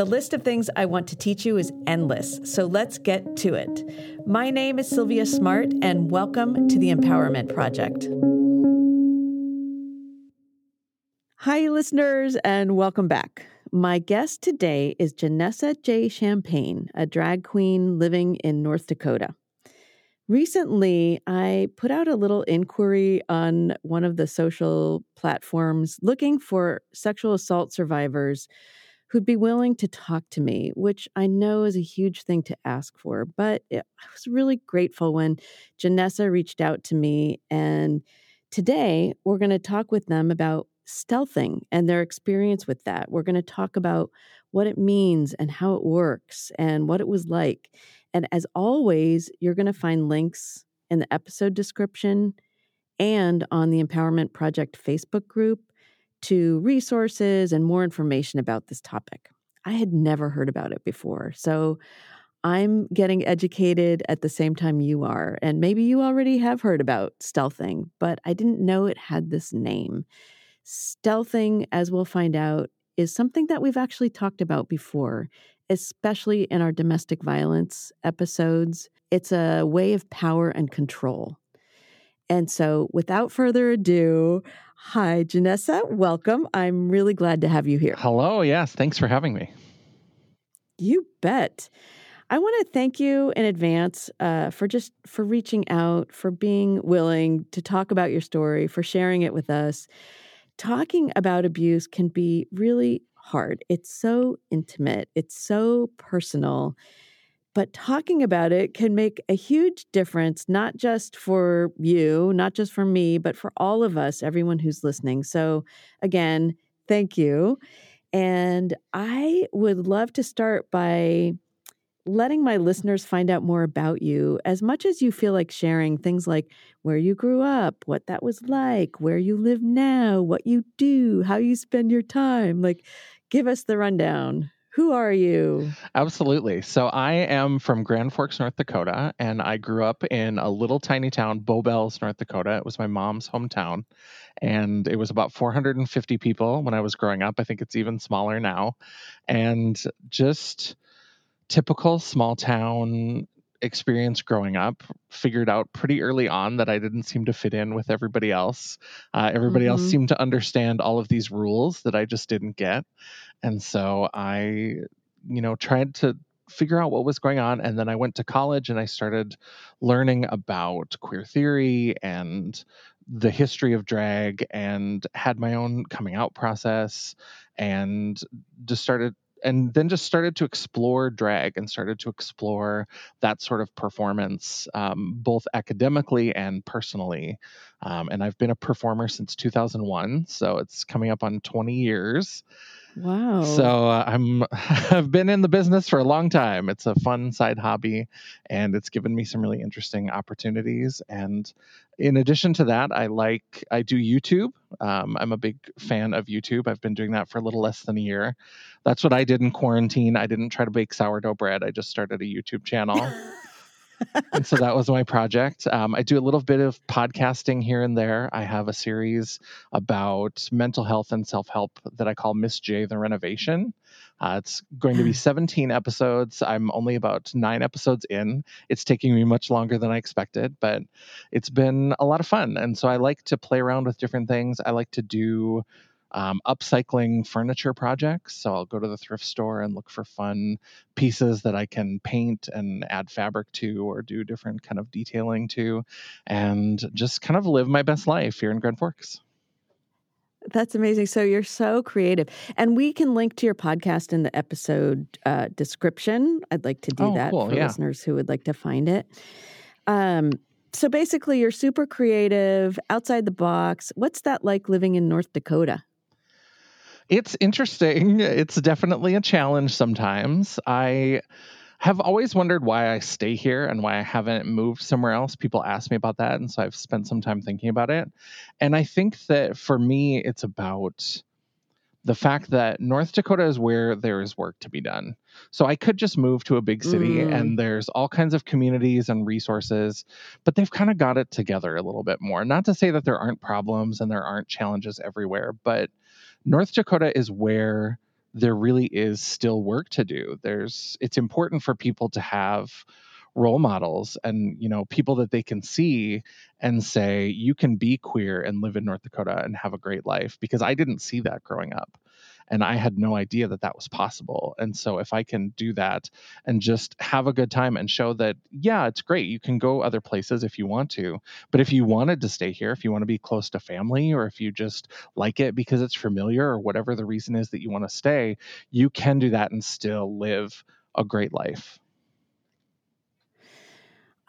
The list of things I want to teach you is endless, so let's get to it. My name is Silvia Smart, and welcome to the Empowerment Project. Hi, listeners, and welcome back. My guest today is Janessa Jaye Champagne, a drag queen living in North Dakota. Recently, I put out a little inquiry on one of the social platforms looking for sexual assault survivors who'd be willing to talk to me, which I know is a huge thing to ask for. But it, I was really grateful when Janessa reached out to me. And today we're going to talk with them about stealthing and their experience with that. We're going to talk about what it means and how it works and what it was like. And as always, you're going to find links in the episode description and on the Empowerment Project Facebook group to resources and more information about this topic. I had never heard about it before. So I'm getting educated at the same time you are. And maybe you already have heard about stealthing, but I didn't know it had this name. Stealthing, as we'll find out, is something that we've actually talked about before, especially in our domestic violence episodes. It's a way of power and control. And so, without further ado, hi, Janessa. Welcome. I'm really glad to have you here. Hello. Yes. Thanks for having me. You bet. I want to thank you in advance uh, for just for reaching out, for being willing to talk about your story, for sharing it with us. Talking about abuse can be really hard. It's so intimate. It's so personal but talking about it can make a huge difference, not just for you, not just for me, but for all of us, everyone who's listening. So, again, thank you. And I would love to start by letting my listeners find out more about you as much as you feel like sharing things like where you grew up, what that was like, where you live now, what you do, how you spend your time. Like, give us the rundown. Who are you? Absolutely. So I am from Grand Forks, North Dakota, and I grew up in a little tiny town, Bowbells, North Dakota. It was my mom's hometown, and it was about 450 people when I was growing up. I think it's even smaller now. And just typical small town experience growing up figured out pretty early on that I didn't seem to fit in with everybody else. Uh, everybody mm-hmm. else seemed to understand all of these rules that I just didn't get. And so I, you know, tried to figure out what was going on. And then I went to college and I started learning about queer theory and the history of drag and had my own coming out process and just started and then just started to explore drag and started to explore that sort of performance, um, both academically and personally. Um, and I've been a performer since 2001, so it's coming up on 20 years. Wow. So uh, I'm I've been in the business for a long time. It's a fun side hobby and it's given me some really interesting opportunities and in addition to that, I like I do YouTube. Um, I'm a big fan of YouTube. I've been doing that for a little less than a year. That's what I did in quarantine. I didn't try to bake sourdough bread. I just started a YouTube channel. and so that was my project. Um, I do a little bit of podcasting here and there. I have a series about mental health and self help that I call Miss Jaye the Renovation. Uh, it's going to be 17 episodes. I'm only about nine episodes in. It's taking me much longer than I expected, but it's been a lot of fun. And so I like to play around with different things. I like to do um, upcycling furniture projects. So I'll go to the thrift store and look for fun pieces that I can paint and add fabric to or do different kind of detailing to and just kind of live my best life here in Grand Forks. That's amazing. So you're so creative. And we can link to your podcast in the episode uh, description. I'd like to do oh, that cool. for yeah. listeners who would like to find it. Um, so basically, you're super creative, outside the box. What's that like living in North Dakota? It's interesting. It's definitely a challenge sometimes. I have always wondered why I stay here and why I haven't moved somewhere else. People ask me about that. And so I've spent some time thinking about it. And I think that for me, it's about the fact that North Dakota is where there is work to be done. So I could just move to a big city mm. and there's all kinds of communities and resources, but they've kind of got it together a little bit more. Not to say that there aren't problems and there aren't challenges everywhere, but North Dakota is where there really is still work to do. There's it's important for people to have role models and you know people that they can see and say you can be queer and live in North Dakota and have a great life because I didn't see that growing up and I had no idea that that was possible. And so if I can do that and just have a good time and show that yeah, it's great. You can go other places if you want to, but if you wanted to stay here, if you want to be close to family or if you just like it because it's familiar or whatever the reason is that you want to stay, you can do that and still live a great life.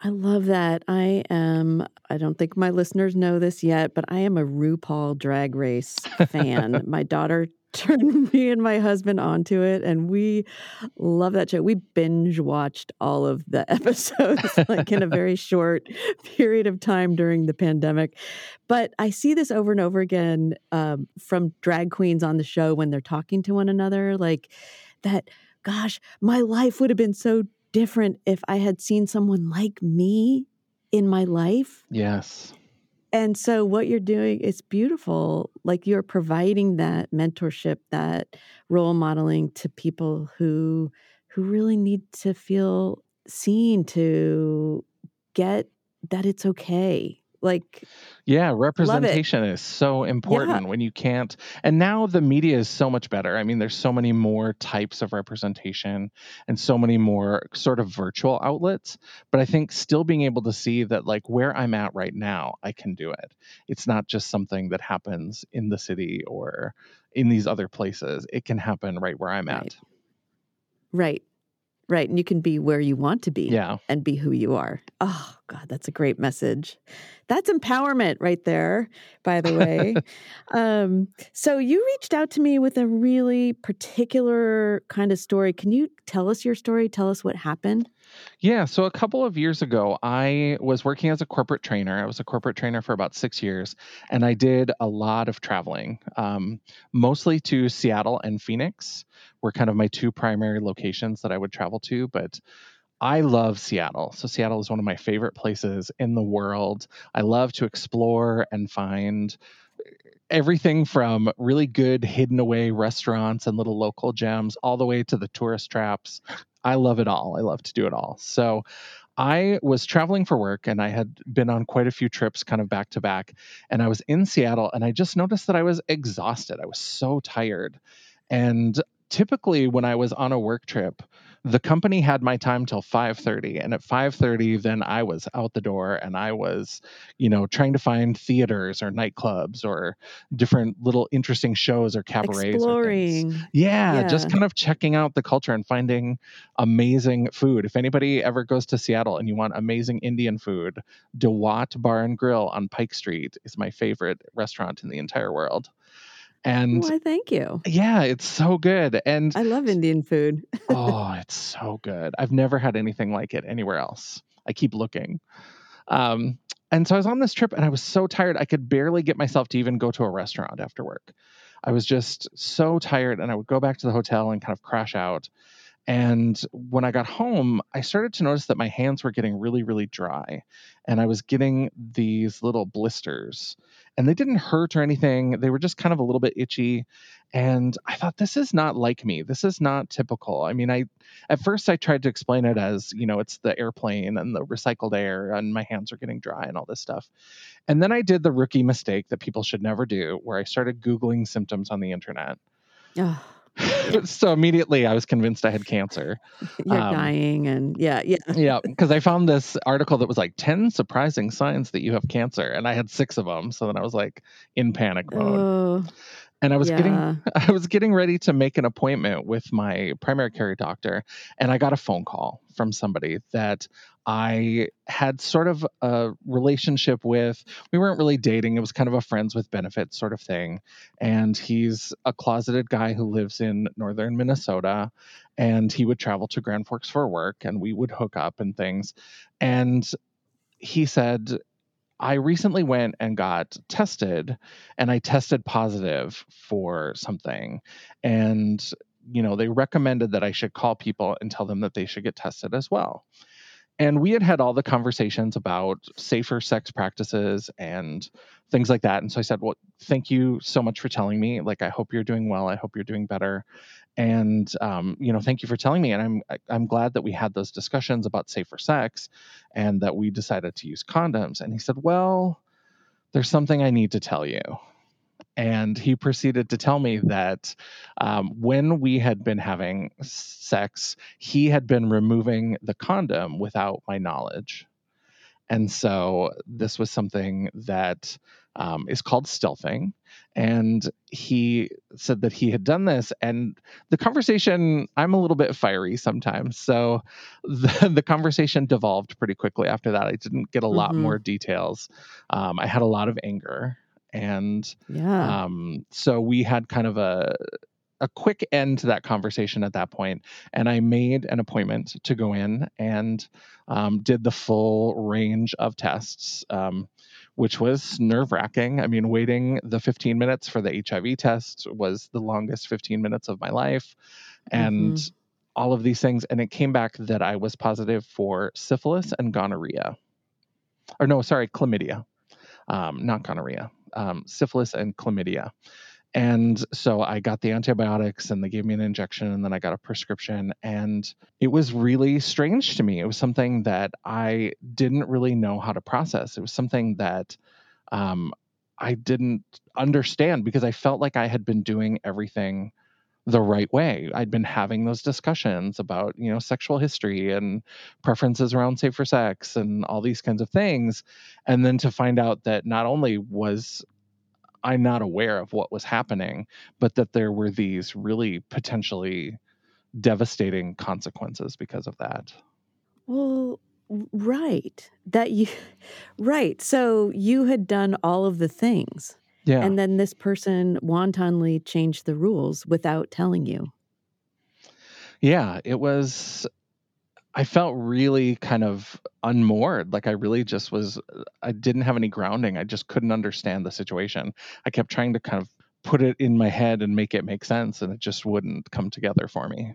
I love that. I am, I don't think my listeners know this yet, but I am a RuPaul drag race fan. my daughter turned me and my husband onto it, and we love that show. We binge watched all of the episodes like in a very short period of time during the pandemic. But I see this over and over again um, from drag queens on the show when they're talking to one another, like that. Gosh, my life would have been so different if I had seen someone like me in my life. Yes. And so what you're doing is beautiful. Like you're providing that mentorship, that role modeling to people who who really need to feel seen to get that it's okay like, yeah, representation is so important yeah. when you can't. And now the media is so much better. I mean, there's so many more types of representation and so many more sort of virtual outlets. But I think still being able to see that, like, where I'm at right now, I can do it. It's not just something that happens in the city or in these other places. It can happen right where I'm right. at. Right. Right. And you can be where you want to be yeah. and be who you are. Oh, God, that's a great message. That's empowerment right there, by the way. um, so you reached out to me with a really particular kind of story. Can you tell us your story? Tell us what happened? Yeah, so a couple of years ago, I was working as a corporate trainer. I was a corporate trainer for about six years, and I did a lot of traveling, um, mostly to Seattle and Phoenix, were kind of my two primary locations that I would travel to. But I love Seattle. So, Seattle is one of my favorite places in the world. I love to explore and find everything from really good hidden away restaurants and little local gems all the way to the tourist traps I love it all. I love to do it all. So I was traveling for work and I had been on quite a few trips kind of back to back. And I was in Seattle and I just noticed that I was exhausted. I was so tired. And typically when I was on a work trip, the company had my time till 5:30 and at 5:30 then I was out the door and I was you know trying to find theaters or nightclubs or different little interesting shows or cabarets Exploring. Or yeah, yeah, just kind of checking out the culture and finding amazing food. If anybody ever goes to Seattle and you want amazing Indian food, DeWatt Bar and Grill on Pike Street is my favorite restaurant in the entire world. And why, thank you. Yeah, it's so good. And I love Indian food. oh, it's so good. I've never had anything like it anywhere else. I keep looking. Um, and so I was on this trip and I was so tired. I could barely get myself to even go to a restaurant after work. I was just so tired and I would go back to the hotel and kind of crash out. And when I got home, I started to notice that my hands were getting really, really dry. And I was getting these little blisters. And they didn't hurt or anything. They were just kind of a little bit itchy. And I thought, this is not like me. This is not typical. I mean, I at first I tried to explain it as, you know, it's the airplane and the recycled air and my hands are getting dry and all this stuff. And then I did the rookie mistake that people should never do, where I started Googling symptoms on the internet. So immediately I was convinced I had cancer. you're um, dying, and yeah, yeah. yeah, because I found this article that was like 10 surprising signs that you have cancer. And I had six of them. So then I was like in panic mode. Oh, and I was getting. I was getting ready to make an appointment with my primary care doctor and I got a phone call from somebody that I had sort of a relationship with. We weren't really dating, it was kind of a friends with benefits sort of thing. And he's a closeted guy who lives in northern Minnesota and he would travel to Grand Forks for work and we would hook up and things. And he said I recently went and got tested and I tested positive for something. And, you know, they recommended that I should call people and tell them that they should get tested as well. And we had had all the conversations about safer sex practices and things like that. And so I said, Well, thank you so much for telling me. Like, I hope you're doing well. I hope you're doing better. And, um, you know, thank you for telling me. And I'm, I'm glad that we had those discussions about safer sex and that we decided to use condoms. And he said, Well, there's something I need to tell you and he proceeded to tell me that um, when we had been having sex, he had been removing the condom without my knowledge. And so this was something that um, is called stealthing. And he said that he had done this. And the conversation, I'm a little bit fiery sometimes. So the, the conversation devolved pretty quickly after that. I didn't get a lot Mhm. more details. Um, I had a lot of anger. And Yeah. um, so we had kind of a a quick end to that conversation at that point, and I made an appointment to go in and um, did the full range of tests, um, which was nerve wracking. I mean, waiting the 15 minutes for the HIV test was the longest 15 minutes of my life, and Mhm. all of these things, and it came back that I was positive for syphilis and gonorrhea, or no, sorry, chlamydia, um, not gonorrhea, um, syphilis and chlamydia. And so I got the antibiotics and they gave me an injection and then I got a prescription. And it was really strange to me. It was something that I didn't really know how to process. It was something that um, I didn't understand because I felt like I had been doing everything the right way. I'd been having those discussions about, you know, sexual history and preferences around safer sex and all these kinds of things. And then to find out that not only was I'm not aware of what was happening, but that there were these really potentially devastating consequences because of that. Well, right. That you, right. So you had done all of the things, Yeah. and then this person wantonly changed the rules without telling you. yeah. It was, I felt really kind of unmoored. Like I really just was, I didn't have any grounding. I just couldn't understand the situation. I kept trying to kind of put it in my head and make it make sense, and it just wouldn't come together for me.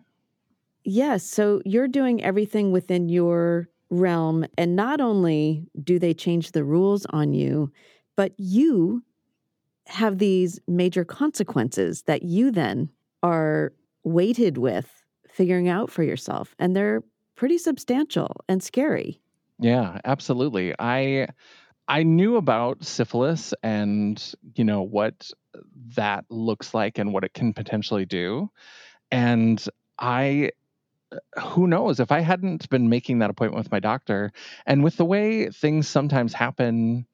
Yes. So you're doing everything within your realm. And not only do they change the rules on you, but you have these major consequences that you then are weighted with figuring out for yourself. And they're pretty substantial and scary. Yeah, absolutely. I I knew about syphilis and you know what that looks like and what it can potentially do. And I who knows if I hadn't been making that appointment with my doctor and with the way things sometimes happen,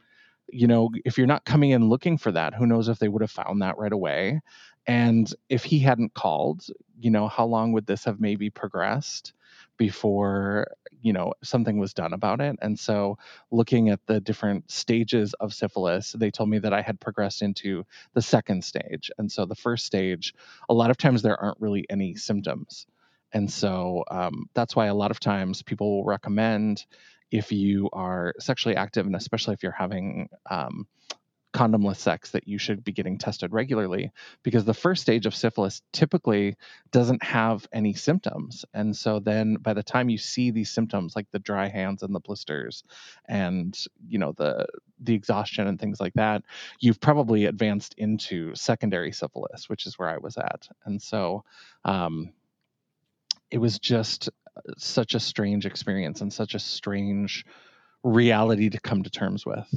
you know, if you're not coming in looking for that, who knows if they would have found that right away. And if he hadn't called, you know, how long would this have maybe progressed before, you know, something was done about it? And so looking at the different stages of syphilis, they told me that I had progressed into the second stage. And so the first stage, a lot of times there aren't really any symptoms. And so um, that's why a lot of times people will recommend if you are sexually active and especially if you're having um, condomless sex that you should be getting tested regularly because the first stage of syphilis typically doesn't have any symptoms. And so then by the time you see these symptoms like the dry hands and the blisters and you know the the exhaustion and things like that you've probably advanced into secondary syphilis which is where i was at. And so um, it was just such a strange experience and such a strange reality to come to terms with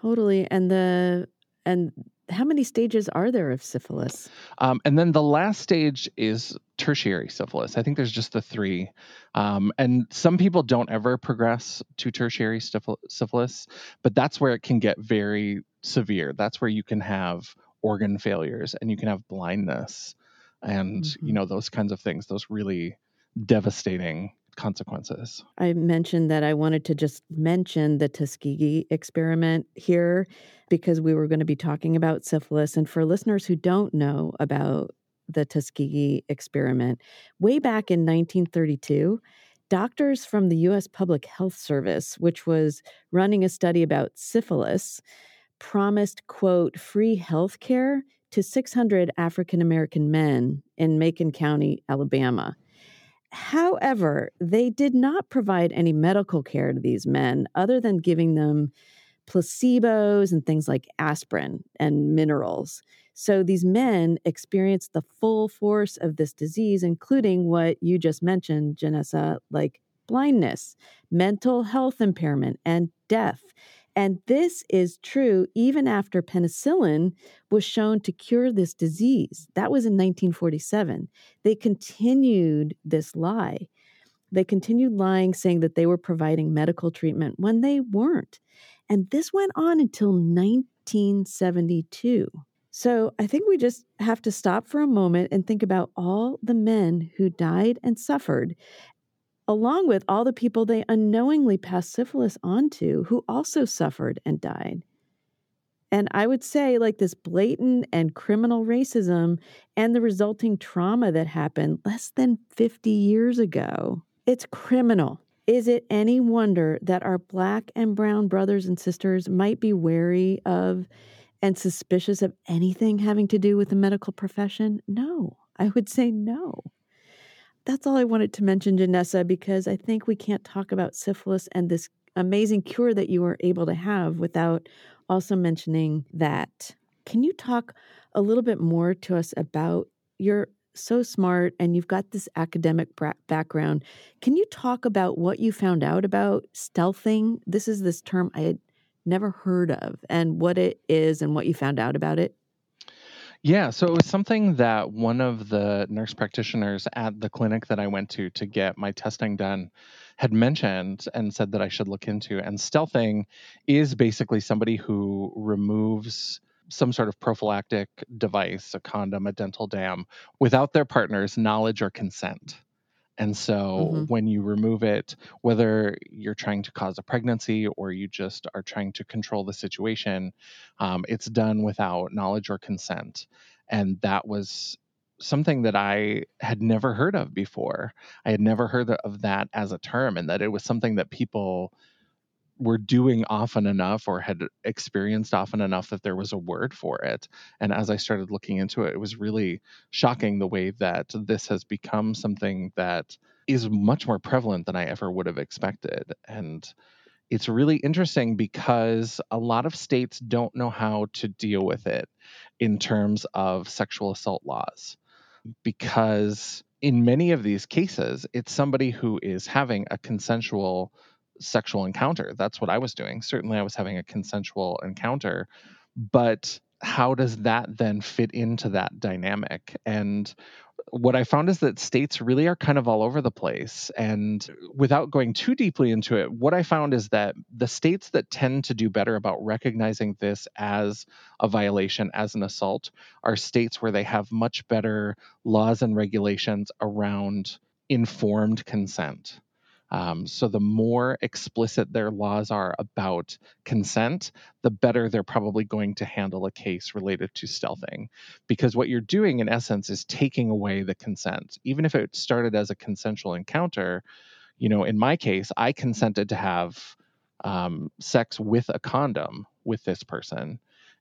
Totally. And the and how many stages are there of syphilis? Um, and then the last stage is tertiary syphilis. I think there's just the three. Um, and some people don't ever progress to tertiary syphilis, but that's where it can get very severe. That's where you can have organ failures and you can have blindness and, mm-hmm. you know, those kinds of things, those really devastating consequences. I mentioned that I wanted to just mention the Tuskegee experiment here because we were going to be talking about syphilis. And for listeners who don't know about the Tuskegee experiment, way back in 1932, doctors from the U.S. Public Health Service, which was running a study about syphilis, promised, quote, free health care to 600 African American men in Macon County, Alabama. However, they did not provide any medical care to these men other than giving them placebos and things like aspirin and minerals. So these men experienced the full force of this disease, including what you just mentioned, Janessa, like blindness, mental health impairment, and death. And this is true even after penicillin was shown to cure this disease. That was in 1947. They continued this lie. They continued lying, saying that they were providing medical treatment when they weren't. And this went on until 1972. So I think we just have to stop for a moment and think about all the men who died and suffered along with all the people they unknowingly passed syphilis onto who also suffered and died. And I would say, like, this blatant and criminal racism and the resulting trauma that happened less than 50 years ago, it's criminal. Is it any wonder that our Black and Brown brothers and sisters might be wary of and suspicious of anything having to do with the medical profession? No, I would say no that's all I wanted to mention, Janessa, because I think we can't talk about syphilis and this amazing cure that you were able to have without also mentioning that. Can you talk a little bit more to us about you're so smart and you've got this academic background. Can you talk about what you found out about stealthing? This is this term I had never heard of and what it is and what you found out about it. Yeah, so it was something that one of the nurse practitioners at the clinic that I went to to get my testing done had mentioned and said that I should look into. And stealthing is basically somebody who removes some sort of prophylactic device, a condom, a dental dam, without their partner's knowledge or consent. And so mm-hmm. when you remove it, whether you're trying to cause a pregnancy or you just are trying to control the situation, um, it's done without knowledge or consent. And that was something that I had never heard of before. I had never heard of that as a term, and that it was something that people were doing often enough or had experienced often enough that there was a word for it. And as I started looking into it, it was really shocking the way that this has become something that is much more prevalent than I ever would have expected. And it's really interesting because a lot of states don't know how to deal with it in terms of sexual assault laws. Because in many of these cases, it's somebody who is having a consensual sexual encounter. That's what I was doing. Certainly, I was having a consensual encounter, but how does that then fit into that dynamic? And what I found is that states really are kind of all over the place. And without going too deeply into it, what I found is that the states that tend to do better about recognizing this as a violation, as an assault, are states where they have much better laws and regulations around informed consent. Um, so the more explicit their laws are about consent, the better they're probably going to handle a case related to stealthing. Because what you're doing, in essence, is taking away the consent. Even if it started as a consensual encounter, you know, in my case, I consented to have um, sex with a condom with this person.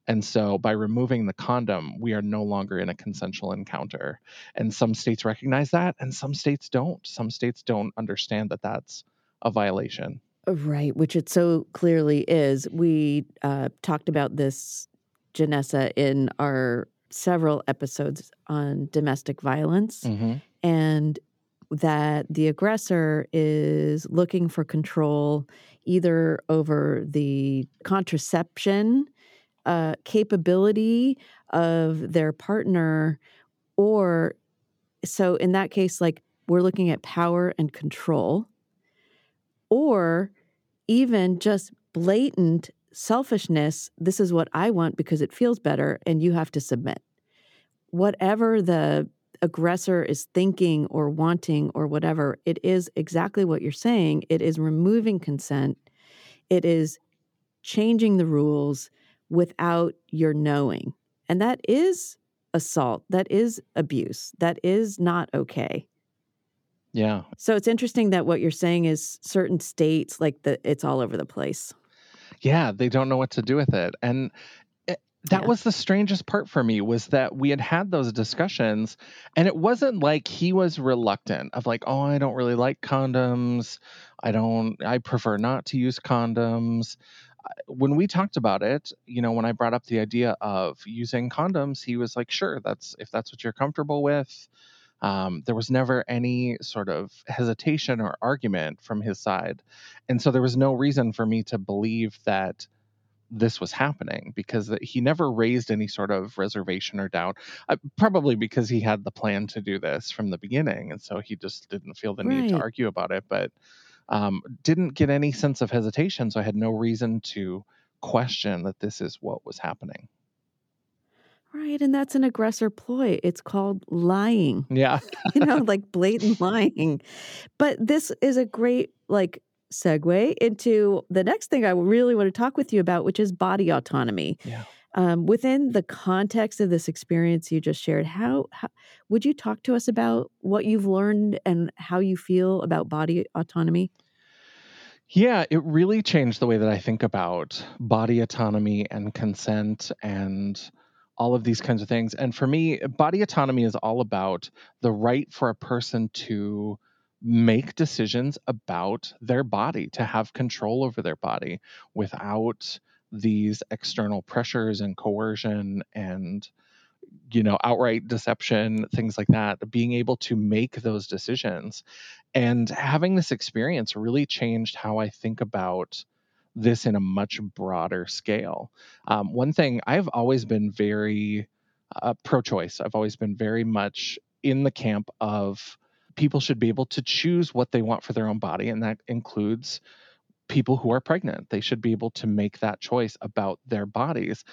And so by removing the condom, we are no longer in a consensual encounter. And some states recognize that and some states don't. Some states don't understand that that's a violation. Right, which it so clearly is. We uh, talked about this, Janessa, in our several episodes on domestic violence, mm-hmm. and that the aggressor is looking for control either over the contraception uh, capability of their partner, or so in that case, like we're looking at power and control, or even just blatant selfishness. This is what I want because it feels better, and you have to submit. Whatever the aggressor is thinking or wanting or whatever, it is exactly what you're saying. It is removing consent. It is changing the rules without your knowing. And that is assault. That is abuse. That is not okay. Yeah. So it's interesting that what you're saying is certain states like the it's all over the place. Yeah, they don't know what to do with it. And it, that yeah. was the strangest part for me was that we had had those discussions and it wasn't like he was reluctant of like, "Oh, I don't really like condoms. I don't I prefer not to use condoms." When we talked about it, you know, when I brought up the idea of using condoms, he was like, "Sure, that's if that's what you're comfortable with." Um, there was never any sort of hesitation or argument from his side, and so there was no reason for me to believe that this was happening because he never raised any sort of reservation or doubt. Uh, probably because he had the plan to do this from the beginning, and so he just didn't feel the right. need to argue about it. But um, didn't get any sense of hesitation. So I had no reason to question that this is what was happening. Right. And that's an aggressor ploy. It's called lying. Yeah. you know, like blatant lying. But this is a great, like, segue into the next thing I really want to talk with you about, which is body autonomy. Yeah. Um, within the context of this experience you just shared, how, how, would you talk to us about what you've learned and how you feel about body autonomy? Yeah, it really changed the way that I think about body autonomy and consent and all of these kinds of things. And for me, body autonomy is all about the right for a person to make decisions about their body, to have control over their body without these external pressures and coercion and you know outright deception things like that being able to make those decisions. And having this experience really changed how i think about this in a much broader scale. Um, one thing i've always been very uh, pro-choice. I've always been very much in the camp of people should be able to choose what they want for their own body and that includes people who are pregnant. They should be able to make that choice about their bodies.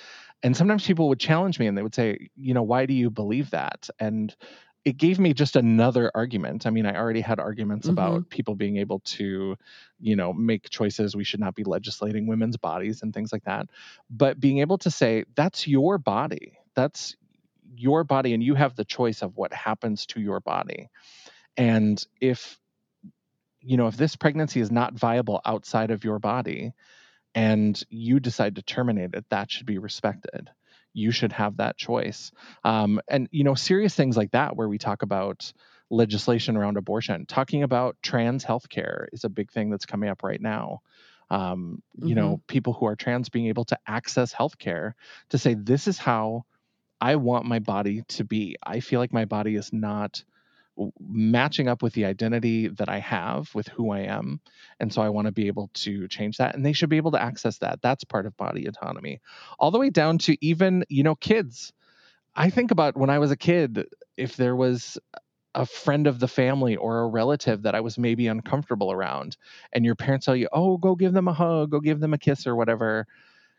And sometimes people would challenge me and they would say, you know, why do you believe that? And it gave me just another argument. I mean, I already had arguments mm-hmm. about people being able to, you know, make choices. We should not be legislating women's bodies and things like that. But being able to say, that's your body. That's your body, and you have the choice of what happens to your body. And if you know, if this pregnancy is not viable outside of your body and you decide to terminate it, that should be respected. You should have that choice. Um, and, you know, serious things like that, where we talk about legislation around abortion, talking about trans healthcare is a big thing that's coming up right now. Um, you mm-hmm. know, people who are trans being able to access healthcare to say, this is how I want my body to be. I feel like my body is not matching up with the identity that I have with who I am. And so I want to be able to change that. And they should be able to access that. That's part of body autonomy. All the way down to even, you know, kids. I think about when I was a kid, if there was a friend of the family or a relative that I was maybe uncomfortable around, and your parents tell you, oh, go give them a hug, go give them a kiss or whatever.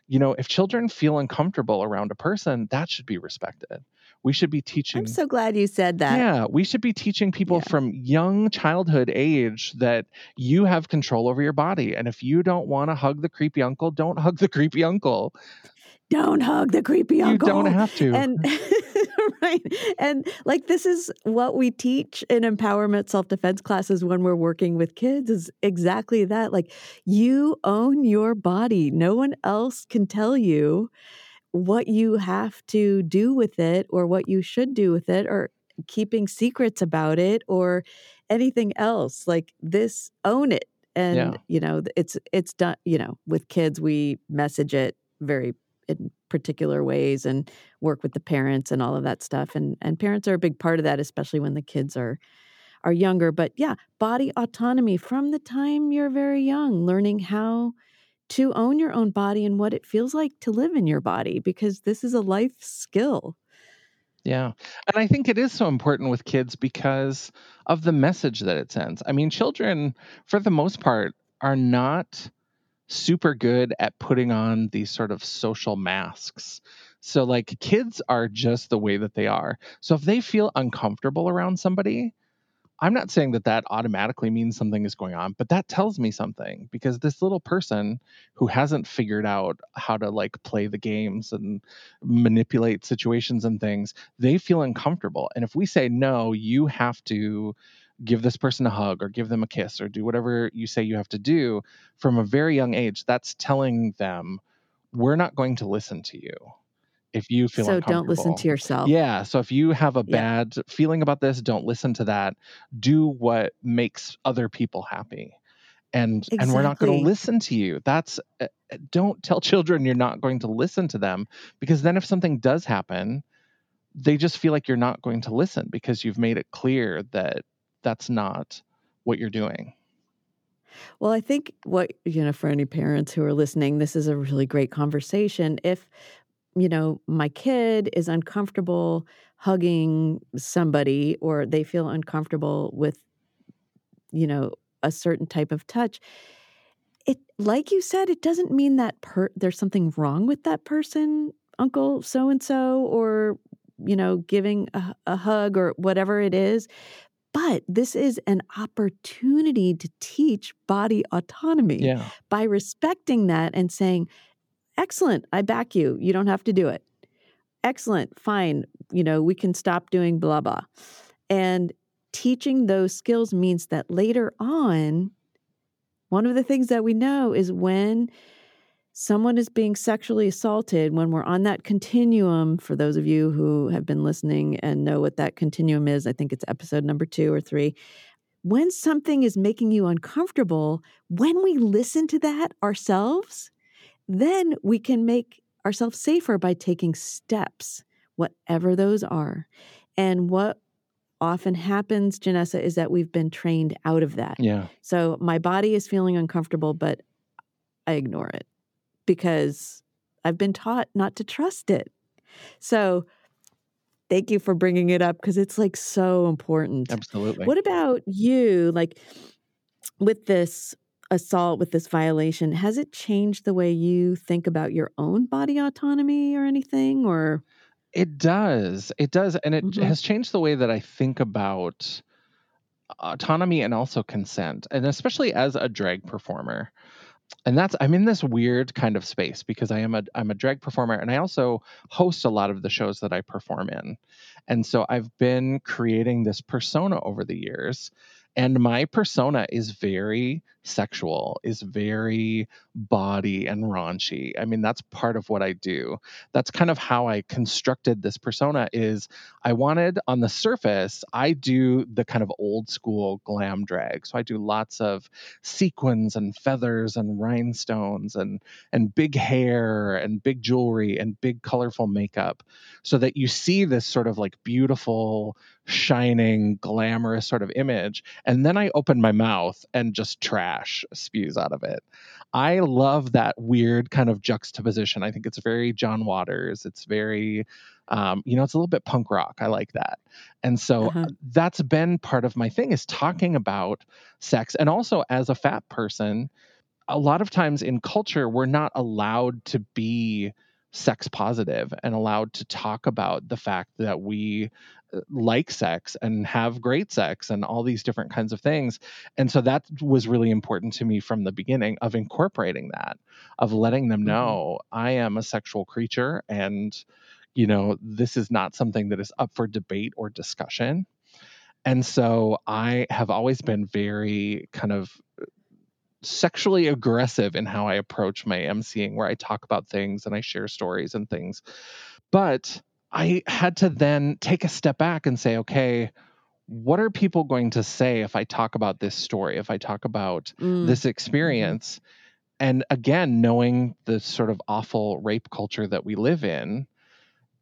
You know, if children feel uncomfortable around a person, that should be respected we should be teaching i'm so glad you said that yeah we should be teaching people yeah. from young childhood age that you have control over your body and if you don't want to hug the creepy uncle don't hug the creepy uncle don't hug the creepy uncle you don't have to and right. And like this is what we teach in empowerment self-defense classes when we're working with kids is exactly that. Like you own your body. No one else can tell you what you have to do with it or what you should do with it or keeping secrets about it or anything else. Like this own it. And Yeah. you know, it's it's done, you know, with kids we message it very in particular ways and work with the parents and all of that stuff and and parents are a big part of that especially when the kids are are younger but yeah body autonomy from the time you're very young learning how to own your own body and what it feels like to live in your body because this is a life skill Yeah. And I think it is so important with kids because of the message that it sends. I mean, children, for the most part, are not super good at putting on these sort of social masks. So, like, kids are just the way that they are. So, if they feel uncomfortable around somebody, I'm not saying that that automatically means something is going on, but that tells me something because this little person who hasn't figured out how to like play the games and manipulate situations and things, they feel uncomfortable. And if we say, no, you have to give this person a hug or give them a kiss or do whatever you say you have to do from a very young age, that's telling them, we're not going to listen to you if you feel so don't listen to yourself Yeah. So if you have a Yeah. bad feeling about this, don't listen to that. Do what makes other people happy. And and we're not going to listen to you. That's uh, uh, don't tell children you're not going to listen to them because then if something does happen, they just feel like you're not going to listen because you've made it clear that that's not what you're doing. Well, I think what, you know, for any parents who are listening, this is a really great conversation. If, you know, my kid is uncomfortable hugging somebody or they feel uncomfortable with, you know, a certain type of touch, it, like you said, it doesn't mean that per- there's something wrong with that person, Uncle so and so, or, you know, giving a, a hug or whatever it is. But this is an opportunity to teach body autonomy Yeah. by respecting that and saying, Excellent, I back you. You don't have to do it. Excellent, fine. You know, we can stop doing blah, blah. And teaching those skills means that later on, one of the things that we know is when someone is being sexually assaulted, when we're on that continuum, for those of you who have been listening and know what that continuum is, I think it's episode number two or three. When something is making you uncomfortable, when we listen to that ourselves, then we can make ourselves safer by taking steps, whatever those are. And what often happens, Janessa, is that we've been trained out of that. Yeah. So my body is feeling uncomfortable, but I ignore it because I've been taught not to trust it. So thank you for bringing it up because it's like so important. Absolutely. What about you? Like with this assault, with this violation, has it changed the way you think about your own body autonomy or anything? Or It does. It does. And it Mhm. has changed the way that I think about autonomy and also consent, and especially as a drag performer. And that's I'm in this weird kind of space because I am a I'm a drag performer and I also host a lot of the shows that I perform in. And so I've been creating this persona over the years and my persona is very sexual, is very body and raunchy. I mean, that's part of what I do. That's kind of how I constructed this persona is I wanted on the surface, I do the kind of old school glam drag. So I do lots of sequins and feathers and rhinestones and and big hair and big jewelry and big colorful makeup so that you see this sort of like beautiful shining glamorous sort of image and then I open my mouth and just trash spews out of it. I love that weird kind of juxtaposition. I think it's very John Waters. It's very um, you know, it's a little bit punk rock. I like that. And so Uh-huh. that's been part of my thing is talking about sex and also as a fat person a lot of times in culture we're not allowed to be sex positive and allowed to talk about the fact that we like sex and have great sex and all these different kinds of things and so that was really important to me from the beginning of incorporating that of letting them Mhm. know i am a sexual creature and you know, this is not something that is up for debate or discussion. And so I have always been very kind of sexually aggressive in how I approach my emceeing, where I talk about things and I share stories and things. But I had to then take a step back and say, okay, what are people going to say if I talk about this story, if I talk about mm. this experience? And again, knowing the sort of awful rape culture that we live in,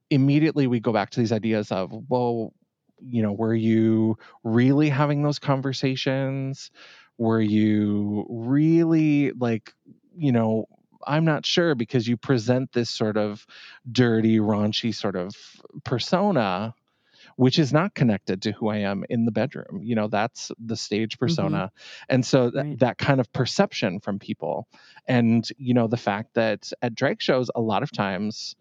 immediately we go back to these ideas of, well, you know, were you really having those conversations? Were you really like, you know, I'm not sure because you present this sort of dirty, raunchy sort of persona which is not connected to who I am in the bedroom. You know, that's the stage mm-hmm. persona. Mm-hmm. And so th- right. that kind of perception from people. And, you know, the fact that at drag shows, a lot of times,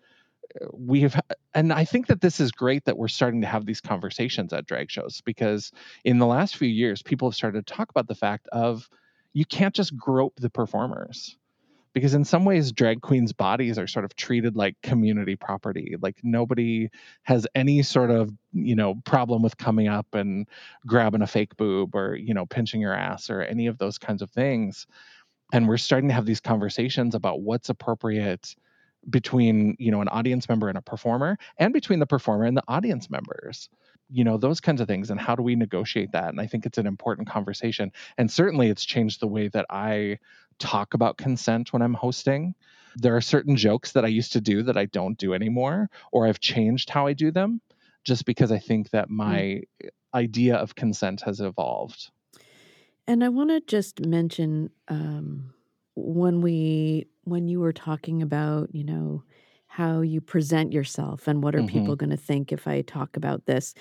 uh, we have and i think that this is great that we're starting to have these conversations at drag shows because in the last few years people have started to talk about the fact of you can't just grope the performers because in some ways drag queens bodies are sort of treated like community property. Like nobody has any sort of you know problem with coming up and grabbing a fake boob or you know pinching your ass or any of those kinds of things. And we're starting to have these conversations about what's appropriate between you know an audience member and a performer and between the performer and the audience members you know those kinds of things and how do we negotiate that and i think it's an important conversation and certainly it's changed the way that i talk about consent when I'm hosting. There are certain jokes that I used to do that I don't do anymore, or I've changed how I do them just because I think that hmm. my mm. idea of consent has evolved. And I want to just mention um, when we when you were talking about you know how you present yourself and what are mm-hmm. people going to think if I talk about this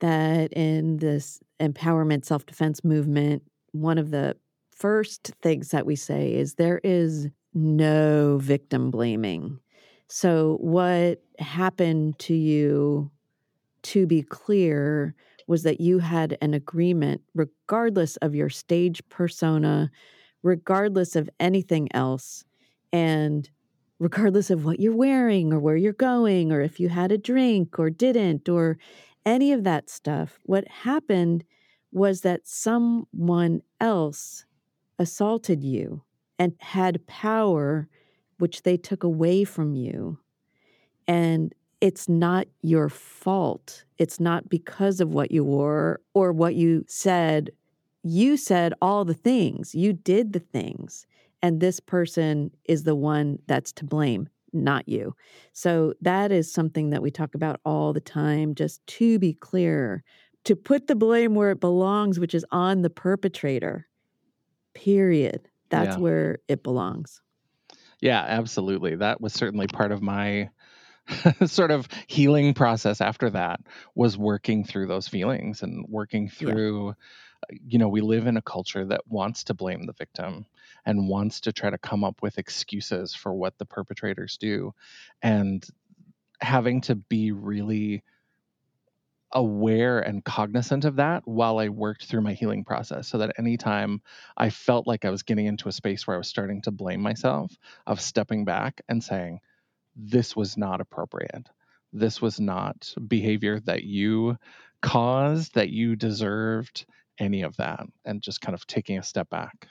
that in this empowerment self defense movement one of the first things that we say is there is no victim blaming. So, what happened to you, to be clear, was that you had an agreement, regardless of your stage persona, regardless of anything else, and regardless of what you're wearing or where you're going, or if you had a drink or didn't, or any of that stuff. What happened was that someone else assaulted you and had power which they took away from you. And it's not your fault. It's not because of what you wore or what you said. You said all the things, you did the things. And this person is the one that's to blame, not you. So that is something that we talk about all the time, just to be clear, to put the blame where it belongs, which is on the perpetrator period. That's yeah. where it belongs. Yeah, absolutely. That was certainly part of my sort of healing process after that was working through those feelings and working through yeah. You know we live in a culture that wants to blame the victim and wants to try to come up with excuses for what the perpetrators do and having to be really aware and cognizant of that while I worked through my healing process so that anytime I felt like I was getting into a space where I was starting to blame myself, of stepping back and saying, this was not appropriate. This was not behavior that you caused, that you deserved, any of that, and just kind of taking a step back.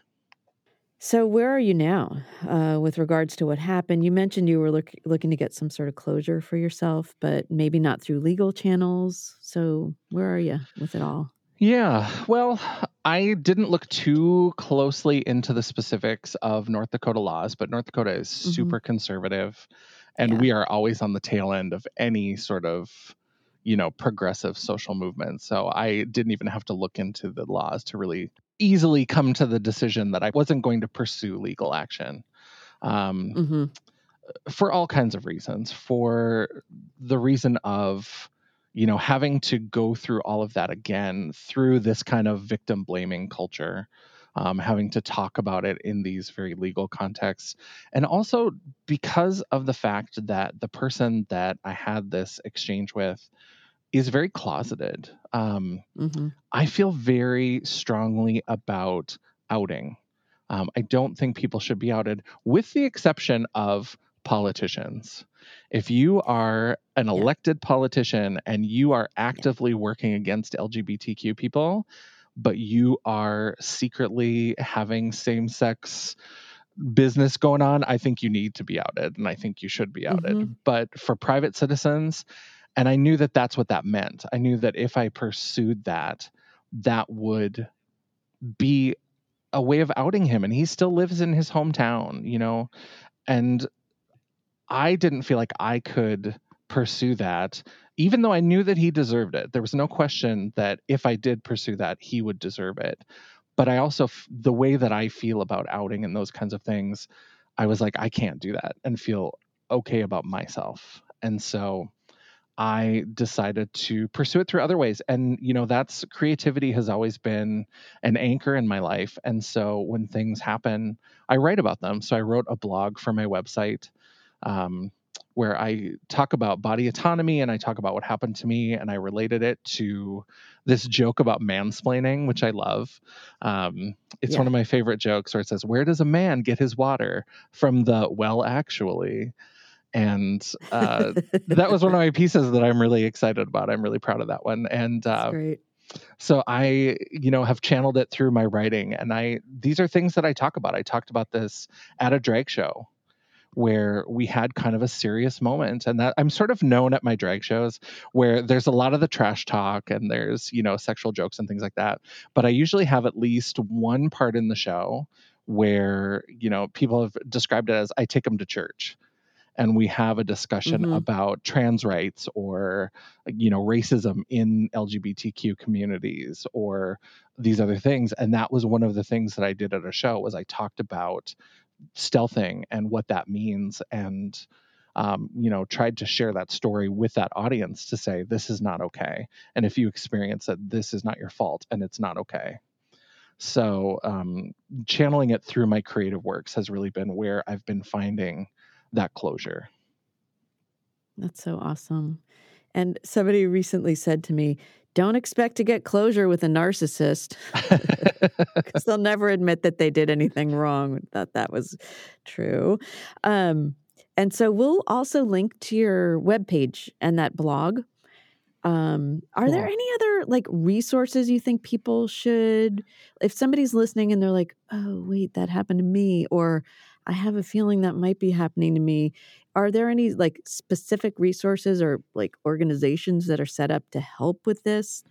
So, where are you now uh, with regards to what happened? You mentioned you were look, looking to get some sort of closure for yourself, but maybe not through legal channels. So, where are you with it all? Yeah, well, I didn't look too closely into the specifics of North Dakota laws, but North Dakota is mm-hmm. super conservative, and yeah. we are always on the tail end of any sort of you know progressive social movement so i didn't even have to look into the laws to really easily come to the decision that I wasn't going to pursue legal action. Um, mm-hmm. For all kinds of reasons. For the reason of, you know, having to go through all of that again through this kind of victim blaming culture, um, having to talk about it in these very legal contexts. And also because of the fact that the person that I had this exchange with is very closeted. Um, mm-hmm. I feel very strongly about outing. Um, I don't think people should be outed, with the exception of politicians. If you are an elected politician and you are actively working against LGBTQ people, but you are secretly having same sex business going on, I think you need to be outed and I think you should be outed. Mm-hmm. But for private citizens, and I knew that that's what that meant. I knew that if I pursued that, that would be a way of outing him. And he still lives in his hometown, you know? And I didn't feel like I could pursue that, even though I knew that he deserved it. There was no question that if I did pursue that, he would deserve it. But I also, the way that I feel about outing and those kinds of things, I was like, I can't do that and feel okay about myself. And so I decided to pursue it through other ways. And, you know, that's creativity has always been an anchor in my life. And so when things happen, I write about them. So I wrote a blog for my website um, where I talk about body autonomy and I talk about what happened to me and I related it to this joke about mansplaining, which I love. Um, it's yeah. one of my favorite jokes where it says, Where does a man get his water? From the well, actually. And uh, that was one of my pieces that I'm really excited about. I'm really proud of that one. And uh, so I, you know, have channeled it through my writing. And I, these are things that I talk about. I talked about this at a drag show where we had kind of a serious moment. And that I'm sort of known at my drag shows where there's a lot of the trash talk and there's you know sexual jokes and things like that. But I usually have at least one part in the show where you know people have described it as I take them to church. And we have a discussion mm-hmm. about trans rights or you know racism in lgbtq communities or these other things. And that was one of the things that i did at a show was i talked about stealthing and what that means and um, you know tried to share that story with that audience to say this is not okay. And if you experience it this is not your fault and it's not okay. So um, channeling it through my creative works has really been where i've been finding that closure. That's so awesome. And somebody recently said to me don't expect to get closure with a narcissist because they'll never admit that they did anything wrong. that that was true. Um, and so we'll also link to your webpage and that blog. Um, are there any other like resources you think people should, if somebody's listening and they're like, oh, wait, that happened to me, or I have a feeling that might be happening to me are there any like specific resources or like organizations that are set up to help with this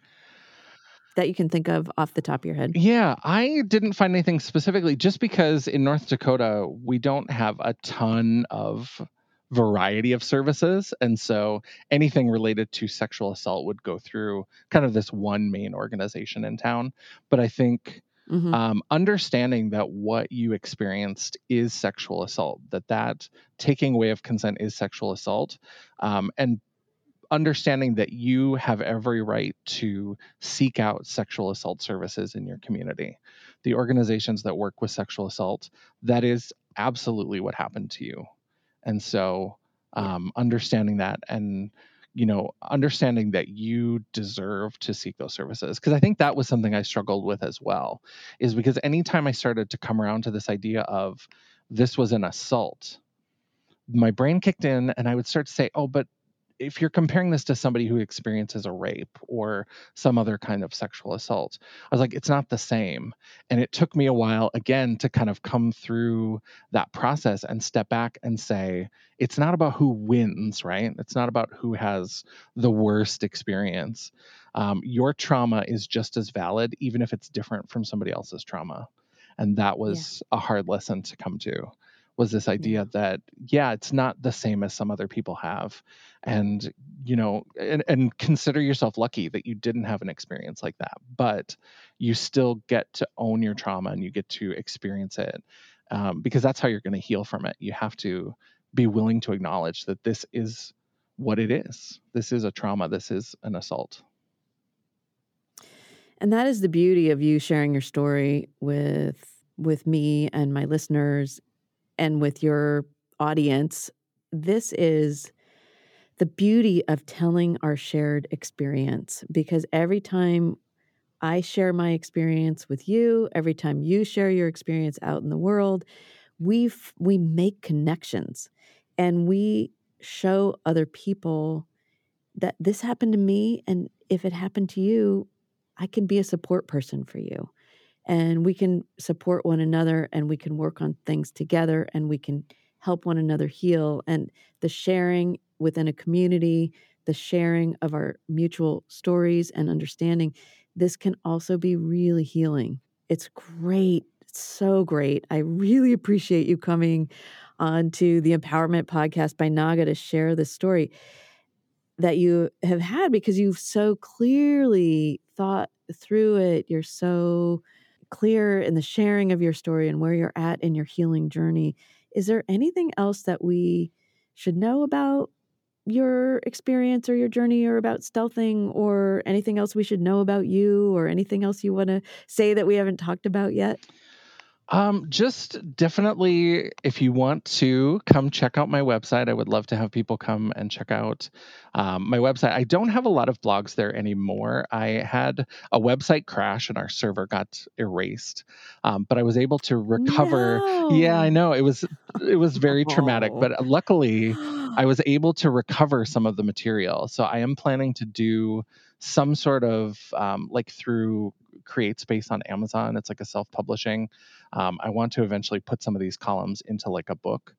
that you can think of off the top of your head? Yeah, I didn't find anything specifically just because in North Dakota we don't have a ton of variety of services and so anything related to sexual assault would go through kind of this one main organization in town but i think Mm-hmm. Um, understanding that what you experienced is sexual assault, that that taking away of consent is sexual assault, um, and understanding that you have every right to seek out sexual assault services in your community. The organizations that work with sexual assault, that is absolutely what happened to you. And so, um, understanding that and you know, understanding that you deserve to seek those services. Because I think that was something I struggled with as well, is because anytime I started to come around to this idea of this was an assault, my brain kicked in and I would start to say, oh, but if you're comparing this to somebody who experiences a rape or some other kind of sexual assault, I was like, it's not the same. And it took me a while, again, to kind of come through that process and step back and say, it's not about who wins, right? It's not about who has the worst experience. Um, your trauma is just as valid, even if it's different from somebody else's trauma. And that was yeah. a hard lesson to come to was this idea yeah. that yeah it's not the same as some other people have. And you know and, and consider yourself lucky that you didn't have an experience like that but you still get to own your trauma and you get to experience it um, because that's how you're going to heal from it. You have to be willing to acknowledge that this is what it is. This is a trauma. This is an assault. And that is the beauty of you sharing your story with with me and my listeners and with your audience, this is the beauty of telling our shared experience because every time I share my experience with you, every time you share your experience out in the world, we we make connections and we show other people that this happened to me. And if it happened to you, I can be a support person for you. And we can support one another and we can work on things together and we can help one another heal. And the sharing within a community, the sharing of our mutual stories and understanding, this can also be really healing. It's great. It's so great. I really appreciate you coming on to the Empowerment Podcast by Naga to share this story that you have had because you've so clearly thought through it. You're so clear in the sharing of your story and where you're at in your healing journey. Is there anything else that we should know about your experience or your journey or about stealthing or anything else we should know about you or anything else you want to say that we haven't talked about yet? Um, just definitely, if you want to come check out my website, I would love to have people come and check out um, my website. I don't have a lot of blogs there anymore. I had a website crash and our server got erased, um, but I was able to recover. No. Yeah, I know it was it was very oh. traumatic, but luckily, I was able to recover some of the material. So I am planning to do some sort of um, like through CreateSpace on Amazon. It's like a self-publishing. Um, I want to eventually put some of these columns into like a book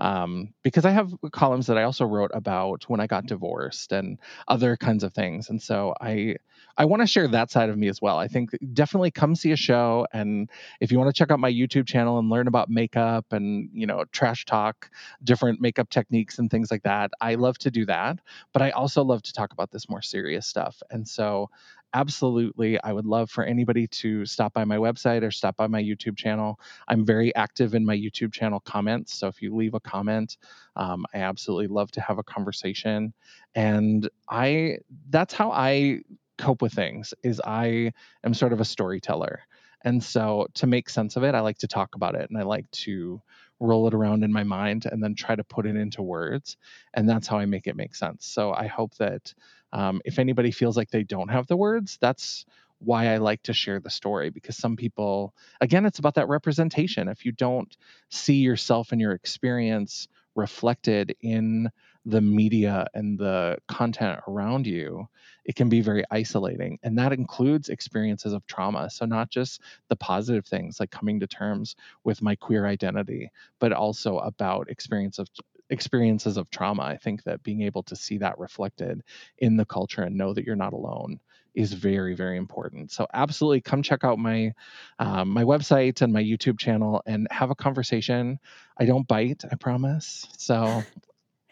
um, because I have columns that I also wrote about when I got divorced and other kinds of things. And so I I want to share that side of me as well. I think definitely come see a show, and if you want to check out my YouTube channel and learn about makeup and you know trash talk, different makeup techniques and things like that, I love to do that. But I also love to talk about this more serious stuff. And so absolutely i would love for anybody to stop by my website or stop by my youtube channel. I'm very active in my youtube channel comments so if you leave a comment um, i absolutely love to have a conversation. And i that's how i cope with things is i am sort of a storyteller. And so to make sense of it i like to talk about it and i like to roll it around in my mind and then try to put it into words. And that's how i make it make sense. So i hope that um, if anybody feels like they don't have the words, that's why I like to share the story because some people, again, it's about that representation. If you don't see yourself and your experience reflected in the media and the content around you, it can be very isolating. And that includes experiences of trauma. So, not just the positive things like coming to terms with my queer identity, but also about experience of experiences of trauma. I think that being able to see that reflected in the culture and know that you're not alone is very very important so absolutely come check out my um, my website and my youtube channel and have a conversation i don't bite i promise so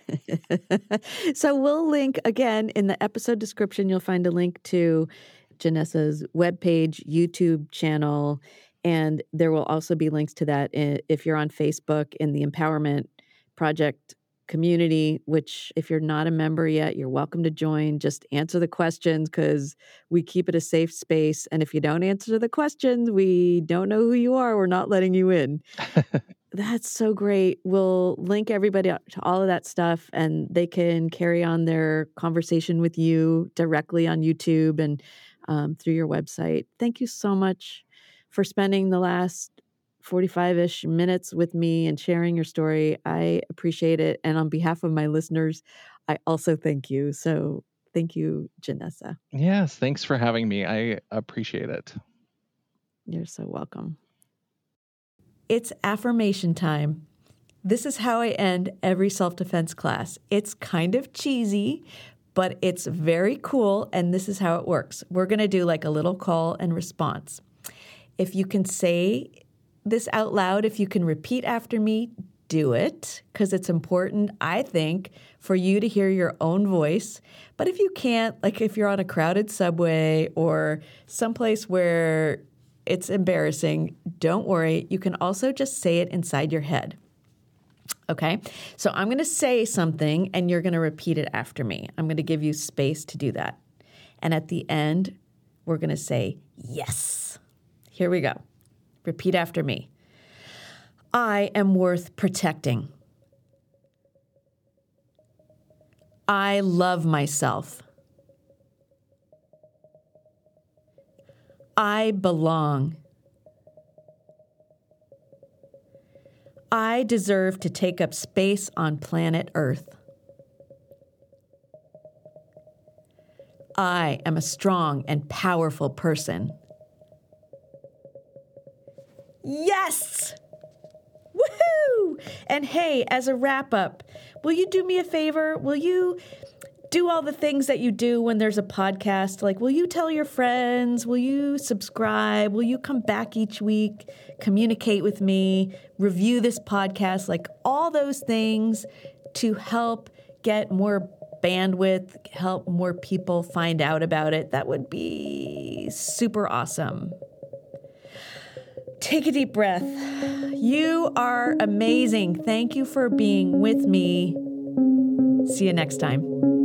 so we'll link again in the episode description you'll find a link to janessa's webpage youtube channel and there will also be links to that if you're on facebook in the empowerment project community, which if you're not a member yet, you're welcome to join. Just answer the questions because we keep it a safe space. And if you don't answer the questions, we don't know who you are. We're not letting you in. That's so great. We'll link everybody to all of that stuff and they can carry on their conversation with you directly on YouTube and um, through your website. Thank you so much for spending the last 45 ish minutes with me and sharing your story. I appreciate it. And on behalf of my listeners, I also thank you. So thank you, Janessa. Yes, thanks for having me. I appreciate it. You're so welcome. It's affirmation time. This is how I end every self defense class. It's kind of cheesy, but it's very cool. And this is how it works. We're going to do like a little call and response. If you can say this out loud. If you can repeat after me, do it because it's important, I think, for you to hear your own voice. But if you can't, like if you're on a crowded subway or someplace where it's embarrassing, don't worry. You can also just say it inside your head. Okay, so I'm going to say something and you're going to repeat it after me. I'm going to give you space to do that. And at the end, we're going to say yes. Here we go. Repeat after me. I am worth protecting. I love myself. I belong. I deserve to take up space on planet Earth. I am a strong and powerful person. Yes! Woohoo! And hey, as a wrap up, will you do me a favor? Will you do all the things that you do when there's a podcast? Like, will you tell your friends? Will you subscribe? Will you come back each week, communicate with me, review this podcast? Like, all those things to help get more bandwidth, help more people find out about it. That would be super awesome. Take a deep breath. You are amazing. Thank you for being with me. See you next time.